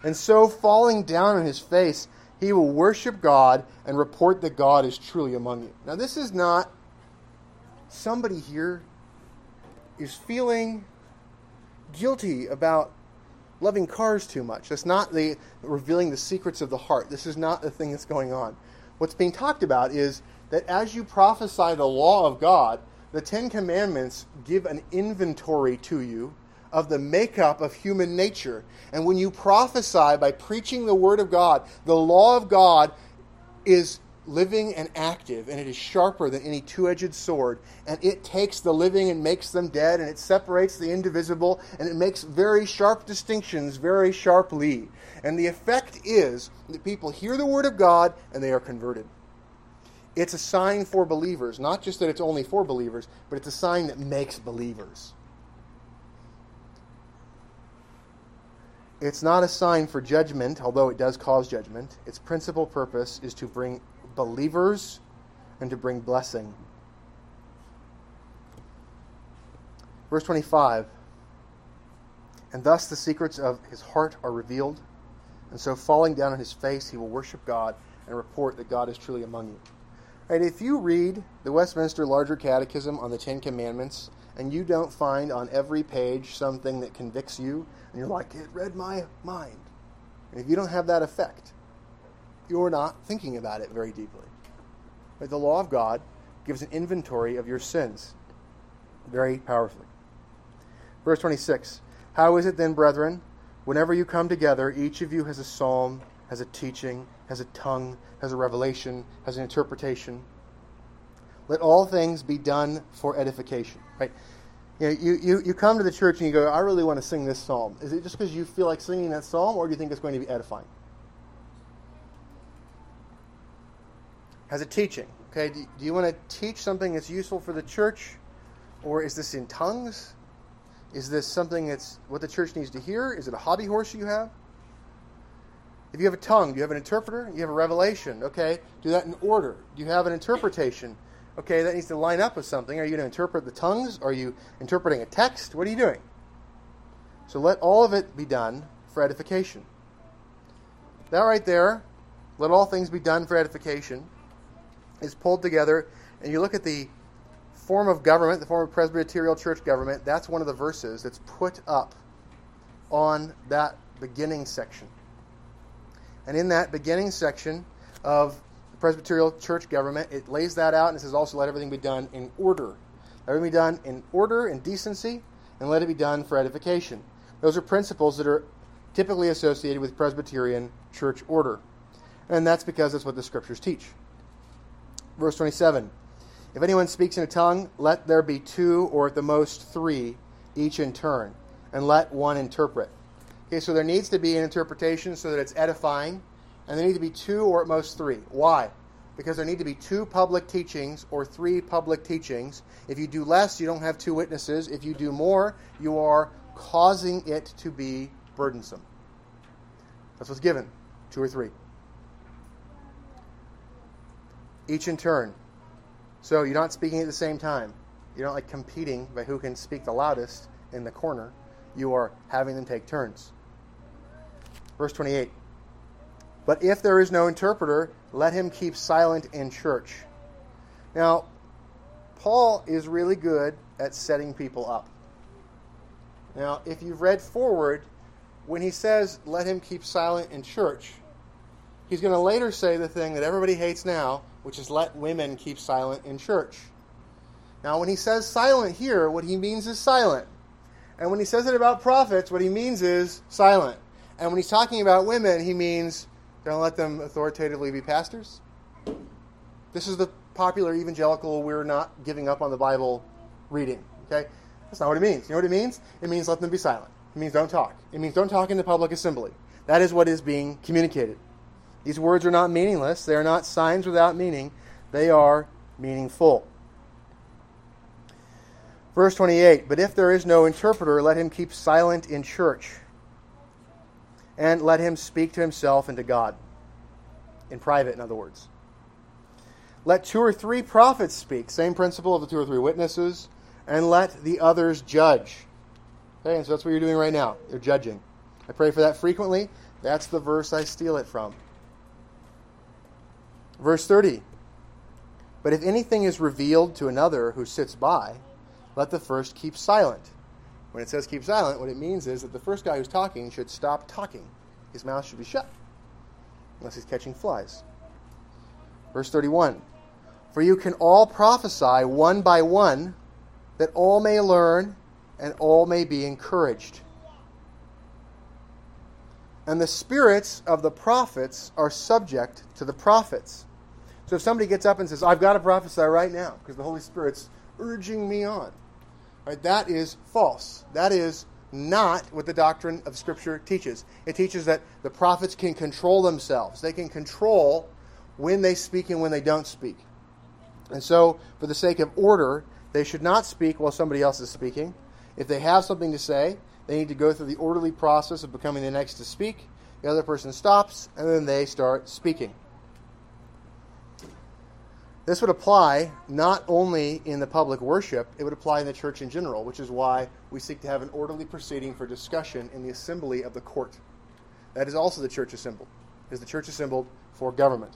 And so, falling down on his face, he will worship God and report that God is truly among you. Now, this is not somebody here is feeling guilty about loving cars too much. That's not the revealing the secrets of the heart. This is not the thing that's going on. What's being talked about is that as you prophesy the law of God, the Ten Commandments give an inventory to you of the makeup of human nature. And when you prophesy by preaching the Word of God, the law of God is living and active, and it is sharper than any two edged sword. And it takes the living and makes them dead, and it separates the indivisible, and it makes very sharp distinctions very sharply. And the effect is that people hear the Word of God and they are converted. It's a sign for believers, not just that it's only for believers, but it's a sign that makes believers. It's not a sign for judgment, although it does cause judgment. Its principal purpose is to bring believers and to bring blessing. Verse 25 And thus the secrets of his heart are revealed, and so falling down on his face, he will worship God and report that God is truly among you. Right, if you read the Westminster Larger Catechism on the Ten Commandments, and you don't find on every page something that convicts you, and you're like, it read my mind. And if you don't have that effect, you're not thinking about it very deeply. But the law of God gives an inventory of your sins very powerfully. Verse 26 How is it then, brethren, whenever you come together, each of you has a psalm, has a teaching, has a tongue, has a revelation, has an interpretation? Let all things be done for edification. Right? You, know, you, you, you come to the church and you go, I really want to sing this psalm. Is it just because you feel like singing that psalm, or do you think it's going to be edifying? has a teaching. Okay, do, do you want to teach something that's useful for the church, or is this in tongues? Is this something that's what the church needs to hear? Is it a hobby horse you have? If you have a tongue, do you have an interpreter? You have a revelation. Okay, do that in order. Do you have an interpretation? Okay, that needs to line up with something. Are you going to interpret the tongues? Are you interpreting a text? What are you doing? So let all of it be done for edification. That right there, let all things be done for edification is pulled together, and you look at the form of government, the form of Presbyterial church government, that's one of the verses that's put up on that beginning section. And in that beginning section of the Presbyterial church government, it lays that out and it says also let everything be done in order. Let everything be done in order and decency, and let it be done for edification. Those are principles that are typically associated with Presbyterian church order. And that's because that's what the scriptures teach. Verse 27 If anyone speaks in a tongue, let there be two or at the most three, each in turn, and let one interpret. Okay, so there needs to be an interpretation so that it's edifying, and there need to be two or at most three. Why? Because there need to be two public teachings or three public teachings. If you do less, you don't have two witnesses. If you do more, you are causing it to be burdensome. That's what's given two or three each in turn. So you're not speaking at the same time. You're not like competing by who can speak the loudest in the corner. You are having them take turns. Verse 28 But if there is no interpreter, let him keep silent in church. Now, Paul is really good at setting people up. Now, if you've read forward, when he says, let him keep silent in church, he's going to later say the thing that everybody hates now which is let women keep silent in church. Now, when he says silent here, what he means is silent. And when he says it about prophets, what he means is silent. And when he's talking about women, he means don't let them authoritatively be pastors. This is the popular evangelical, we're not giving up on the Bible reading. Okay? That's not what it means. You know what it means? It means let them be silent. It means don't talk. It means don't talk in the public assembly. That is what is being communicated. These words are not meaningless. They are not signs without meaning. They are meaningful. Verse 28 But if there is no interpreter, let him keep silent in church, and let him speak to himself and to God. in private, in other words. Let two or three prophets speak, same principle of the two or three witnesses, and let the others judge. Okay, and so that's what you're doing right now. You're judging. I pray for that frequently. That's the verse I steal it from. Verse 30. But if anything is revealed to another who sits by, let the first keep silent. When it says keep silent, what it means is that the first guy who's talking should stop talking. His mouth should be shut, unless he's catching flies. Verse 31 For you can all prophesy one by one, that all may learn and all may be encouraged. And the spirits of the prophets are subject to the prophets. So if somebody gets up and says, I've got to prophesy right now because the Holy Spirit's urging me on, right, that is false. That is not what the doctrine of Scripture teaches. It teaches that the prophets can control themselves, they can control when they speak and when they don't speak. And so, for the sake of order, they should not speak while somebody else is speaking. If they have something to say, they need to go through the orderly process of becoming the next to speak. The other person stops, and then they start speaking. This would apply not only in the public worship, it would apply in the church in general, which is why we seek to have an orderly proceeding for discussion in the assembly of the court. That is also the church assembled. Is the church assembled for government?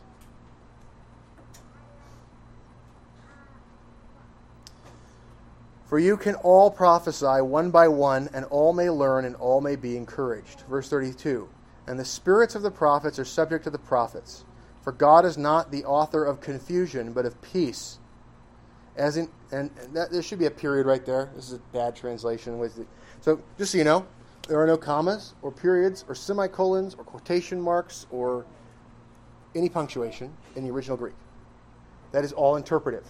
For you can all prophesy one by one, and all may learn, and all may be encouraged. Verse 32 And the spirits of the prophets are subject to the prophets. For God is not the author of confusion, but of peace. As in, and that, there should be a period right there. This is a bad translation. So, just so you know, there are no commas or periods or semicolons or quotation marks or any punctuation in the original Greek. That is all interpretive.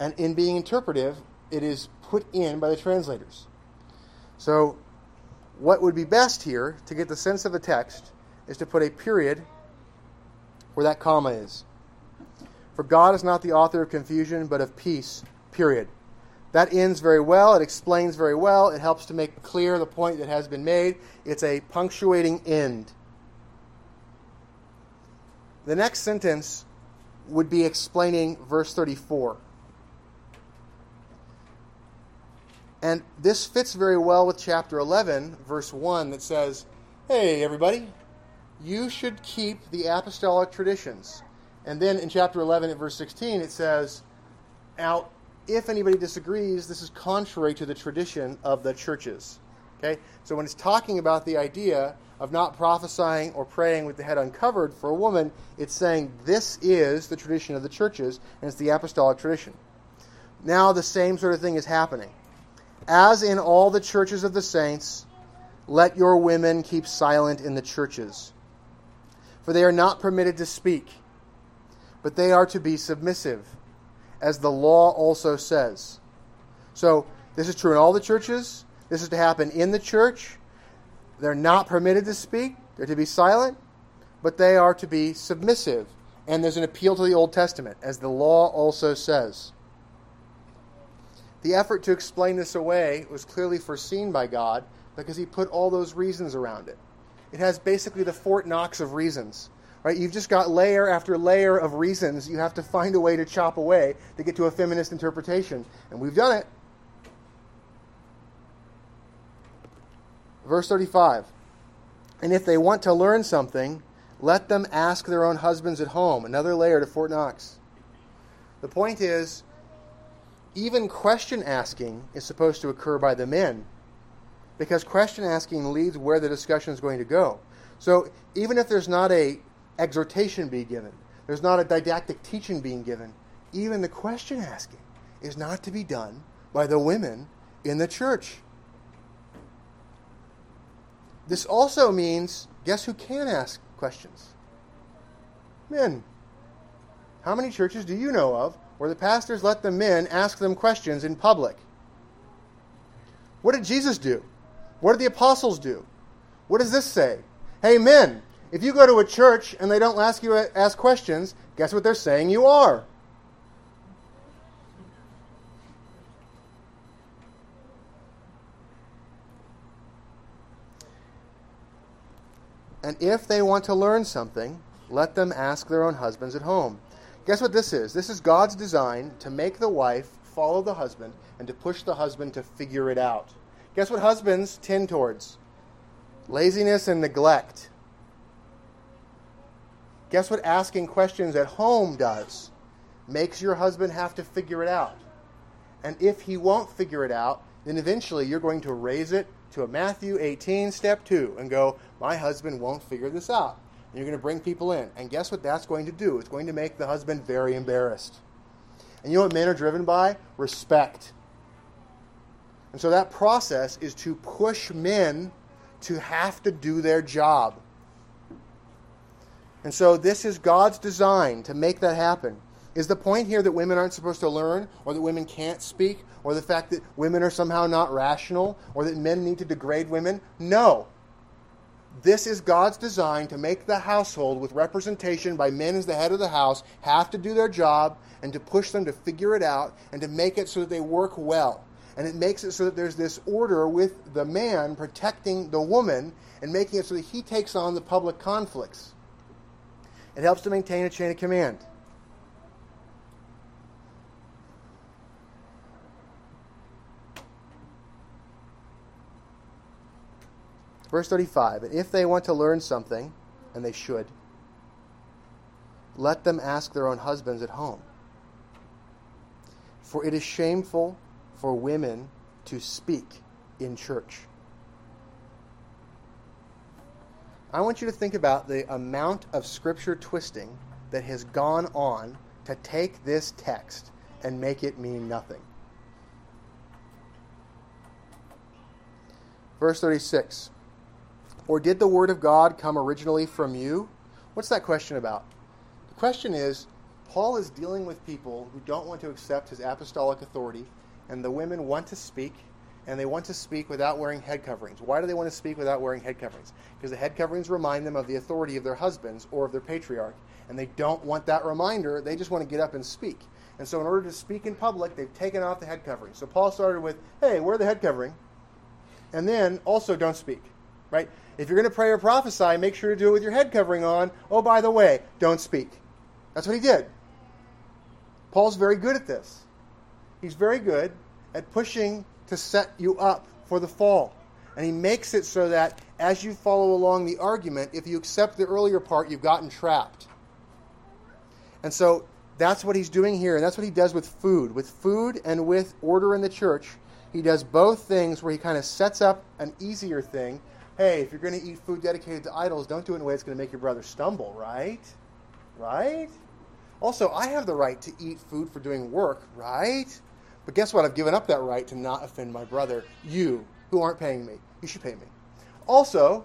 And in being interpretive, it is put in by the translators. So, what would be best here to get the sense of the text is to put a period where that comma is. For God is not the author of confusion, but of peace, period. That ends very well. It explains very well. It helps to make clear the point that has been made. It's a punctuating end. The next sentence would be explaining verse 34. And this fits very well with chapter 11, verse 1, that says, Hey, everybody, you should keep the apostolic traditions. And then in chapter 11, at verse 16, it says, Now, if anybody disagrees, this is contrary to the tradition of the churches. Okay? So when it's talking about the idea of not prophesying or praying with the head uncovered for a woman, it's saying this is the tradition of the churches, and it's the apostolic tradition. Now the same sort of thing is happening. As in all the churches of the saints, let your women keep silent in the churches. For they are not permitted to speak, but they are to be submissive, as the law also says. So, this is true in all the churches. This is to happen in the church. They're not permitted to speak, they're to be silent, but they are to be submissive. And there's an appeal to the Old Testament, as the law also says. The effort to explain this away was clearly foreseen by God because he put all those reasons around it. It has basically the Fort Knox of reasons. Right? You've just got layer after layer of reasons you have to find a way to chop away to get to a feminist interpretation. And we've done it. Verse 35. And if they want to learn something, let them ask their own husbands at home. Another layer to Fort Knox. The point is, even question asking is supposed to occur by the men because question asking leads where the discussion is going to go. So even if there's not a exhortation being given, there's not a didactic teaching being given, even the question asking is not to be done by the women in the church. This also means guess who can ask questions? Men. How many churches do you know of where the pastors let the men ask them questions in public. What did Jesus do? What did the apostles do? What does this say? Hey, men, if you go to a church and they don't ask you ask questions, guess what they're saying you are? And if they want to learn something, let them ask their own husbands at home. Guess what this is? This is God's design to make the wife follow the husband and to push the husband to figure it out. Guess what husbands tend towards? Laziness and neglect. Guess what asking questions at home does? Makes your husband have to figure it out. And if he won't figure it out, then eventually you're going to raise it to a Matthew 18, step 2, and go, My husband won't figure this out. And you're going to bring people in. And guess what that's going to do? It's going to make the husband very embarrassed. And you know what men are driven by? Respect. And so that process is to push men to have to do their job. And so this is God's design to make that happen. Is the point here that women aren't supposed to learn, or that women can't speak, or the fact that women are somehow not rational, or that men need to degrade women? No. This is God's design to make the household, with representation by men as the head of the house, have to do their job and to push them to figure it out and to make it so that they work well. And it makes it so that there's this order with the man protecting the woman and making it so that he takes on the public conflicts. It helps to maintain a chain of command. Verse 35 And if they want to learn something, and they should, let them ask their own husbands at home. For it is shameful for women to speak in church. I want you to think about the amount of scripture twisting that has gone on to take this text and make it mean nothing. Verse 36 Or did the word of God come originally from you? What's that question about? The question is Paul is dealing with people who don't want to accept his apostolic authority, and the women want to speak, and they want to speak without wearing head coverings. Why do they want to speak without wearing head coverings? Because the head coverings remind them of the authority of their husbands or of their patriarch, and they don't want that reminder. They just want to get up and speak. And so, in order to speak in public, they've taken off the head covering. So, Paul started with, hey, wear the head covering, and then also don't speak, right? If you're going to pray or prophesy, make sure to do it with your head covering on. Oh, by the way, don't speak. That's what he did. Paul's very good at this. He's very good at pushing to set you up for the fall. And he makes it so that as you follow along the argument, if you accept the earlier part, you've gotten trapped. And so that's what he's doing here, and that's what he does with food. With food and with order in the church, he does both things where he kind of sets up an easier thing. Hey, if you're going to eat food dedicated to idols, don't do it in a way that's going to make your brother stumble, right? Right? Also, I have the right to eat food for doing work, right? But guess what? I've given up that right to not offend my brother. You, who aren't paying me, you should pay me. Also,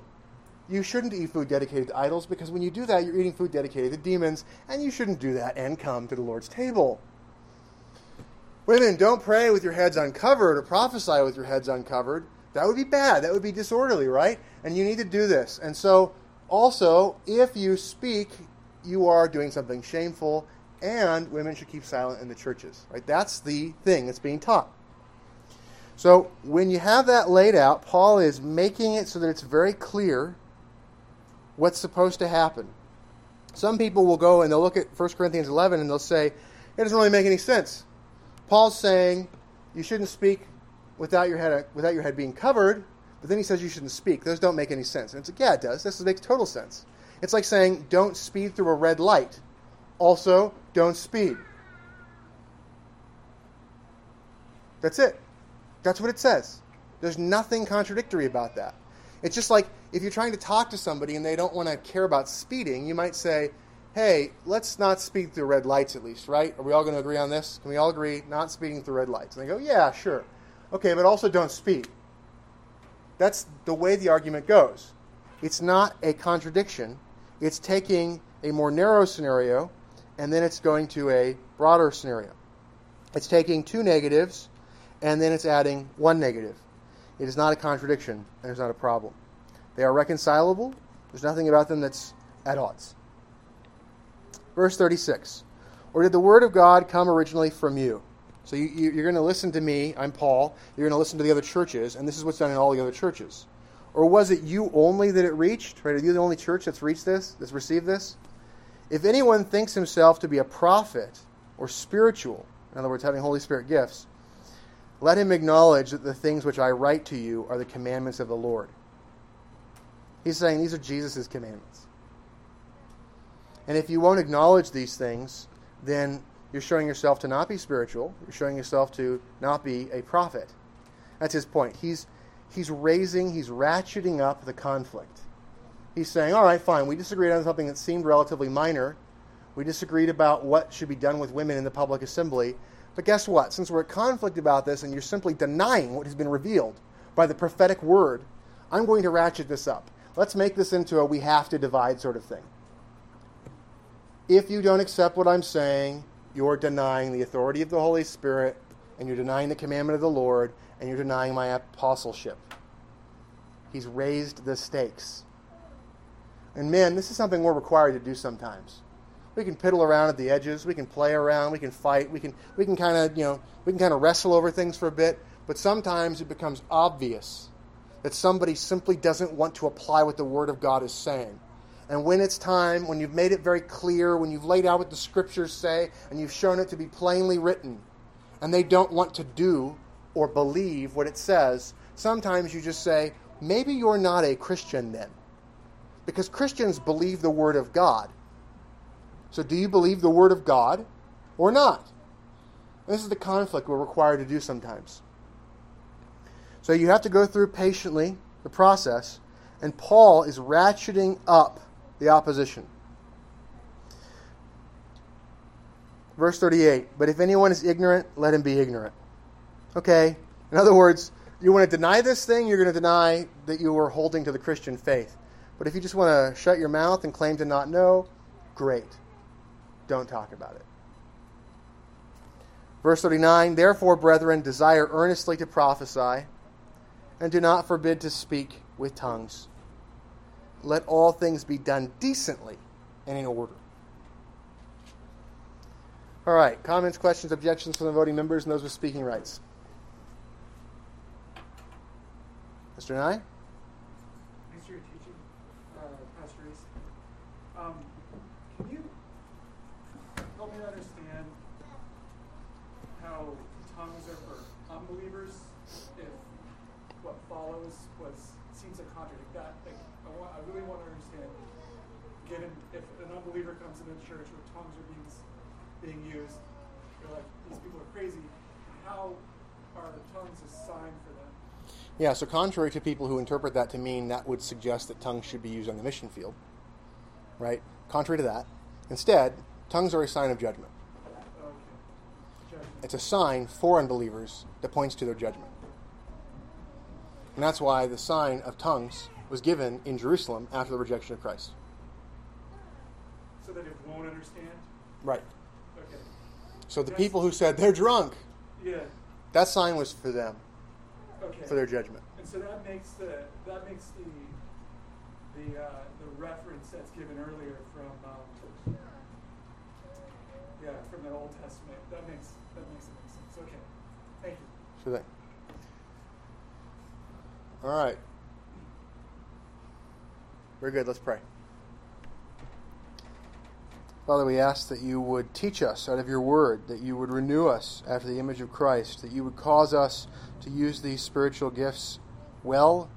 you shouldn't eat food dedicated to idols because when you do that, you're eating food dedicated to demons, and you shouldn't do that and come to the Lord's table. Women, don't pray with your heads uncovered or prophesy with your heads uncovered. That would be bad. That would be disorderly, right? And you need to do this. And so, also, if you speak, you are doing something shameful, and women should keep silent in the churches. Right? That's the thing that's being taught. So when you have that laid out, Paul is making it so that it's very clear what's supposed to happen. Some people will go and they'll look at 1 Corinthians 11 and they'll say, it doesn't really make any sense. Paul's saying you shouldn't speak without your head without your head being covered, but then he says you shouldn't speak. Those don't make any sense. And it's like, yeah, it does. This makes total sense. It's like saying, don't speed through a red light. Also, don't speed. That's it. That's what it says. There's nothing contradictory about that. It's just like if you're trying to talk to somebody and they don't want to care about speeding, you might say, hey, let's not speed through red lights at least, right? Are we all going to agree on this? Can we all agree not speeding through red lights? And they go, yeah, sure. Okay, but also don't speed. That's the way the argument goes. It's not a contradiction, it's taking a more narrow scenario and then it's going to a broader scenario. It's taking two negatives and then it's adding one negative. It is not a contradiction and it's not a problem. They are reconcilable. There's nothing about them that's at odds. Verse 36 Or did the word of God come originally from you? So you, you, you're going to listen to me. I'm Paul. You're going to listen to the other churches, and this is what's done in all the other churches. Or was it you only that it reached? Right? Are you the only church that's reached this, that's received this? If anyone thinks himself to be a prophet or spiritual, in other words, having Holy Spirit gifts, let him acknowledge that the things which I write to you are the commandments of the Lord. He's saying these are Jesus' commandments. And if you won't acknowledge these things, then you're showing yourself to not be spiritual. You're showing yourself to not be a prophet. That's his point. He's, he's raising, he's ratcheting up the conflict. He's saying, all right, fine, we disagreed on something that seemed relatively minor. We disagreed about what should be done with women in the public assembly. But guess what? Since we're at conflict about this and you're simply denying what has been revealed by the prophetic word, I'm going to ratchet this up. Let's make this into a we have to divide sort of thing. If you don't accept what I'm saying, you're denying the authority of the Holy Spirit, and you're denying the commandment of the Lord, and you're denying my apostleship. He's raised the stakes. And men, this is something we're required to do sometimes. We can piddle around at the edges, we can play around, we can fight, we can we can kind of, you know, we can kind of wrestle over things for a bit, but sometimes it becomes obvious that somebody simply doesn't want to apply what the word of God is saying. And when it's time, when you've made it very clear, when you've laid out what the scriptures say, and you've shown it to be plainly written, and they don't want to do or believe what it says, sometimes you just say, maybe you're not a Christian then. Because Christians believe the Word of God. So do you believe the Word of God or not? This is the conflict we're required to do sometimes. So you have to go through patiently the process, and Paul is ratcheting up the opposition. Verse 38 But if anyone is ignorant, let him be ignorant. Okay? In other words, you want to deny this thing, you're going to deny that you are holding to the Christian faith. But if you just want to shut your mouth and claim to not know, great. Don't talk about it. Verse 39 Therefore, brethren, desire earnestly to prophesy, and do not forbid to speak with tongues let all things be done decently and in order. All right, comments, questions, objections from the voting members and those with speaking rights. Mr. Nye? Thanks for your teaching, uh, Pastor Reese. Um, can you help me understand how tongues are for unbelievers if what follows was seems to contradict that? Like, I, want, I really want to understand, given if an unbeliever comes into church where tongues are being, being used, you're like, these people are crazy. How are the tongues a sign for them? Yeah, so contrary to people who interpret that to mean that would suggest that tongues should be used on the mission field, right? Contrary to that, instead, tongues are a sign of judgment. It's a sign for unbelievers that points to their judgment. And that's why the sign of tongues was given in Jerusalem after the rejection of Christ. So that it won't understand? Right. Okay. So the That's- people who said they're drunk, Yeah. that sign was for them, Okay. for their judgment. And so that makes the that makes the the uh, the reference that's given earlier from um, yeah from the Old Testament that makes that makes it make sense. Okay, thank you. Sure thing. All right. Very good. Let's pray. Father, we ask that you would teach us out of your word, that you would renew us after the image of Christ, that you would cause us to use these spiritual gifts well.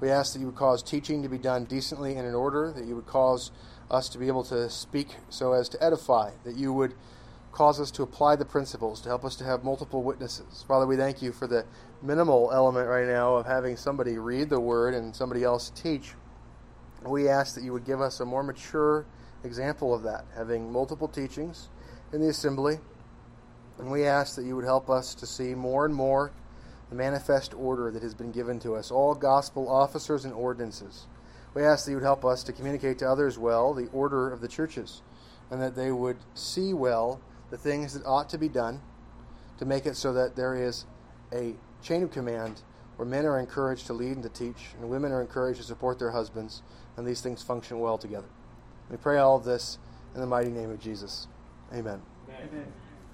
We ask that you would cause teaching to be done decently and in order, that you would cause us to be able to speak so as to edify, that you would cause us to apply the principles, to help us to have multiple witnesses. Father, we thank you for the minimal element right now of having somebody read the word and somebody else teach. We ask that you would give us a more mature example of that, having multiple teachings in the assembly. And we ask that you would help us to see more and more the manifest order that has been given to us, all gospel officers and ordinances. We ask that you would help us to communicate to others well the order of the churches, and that they would see well the things that ought to be done to make it so that there is a chain of command where men are encouraged to lead and to teach, and women are encouraged to support their husbands, and these things function well together. We pray all of this in the mighty name of Jesus. Amen. Amen.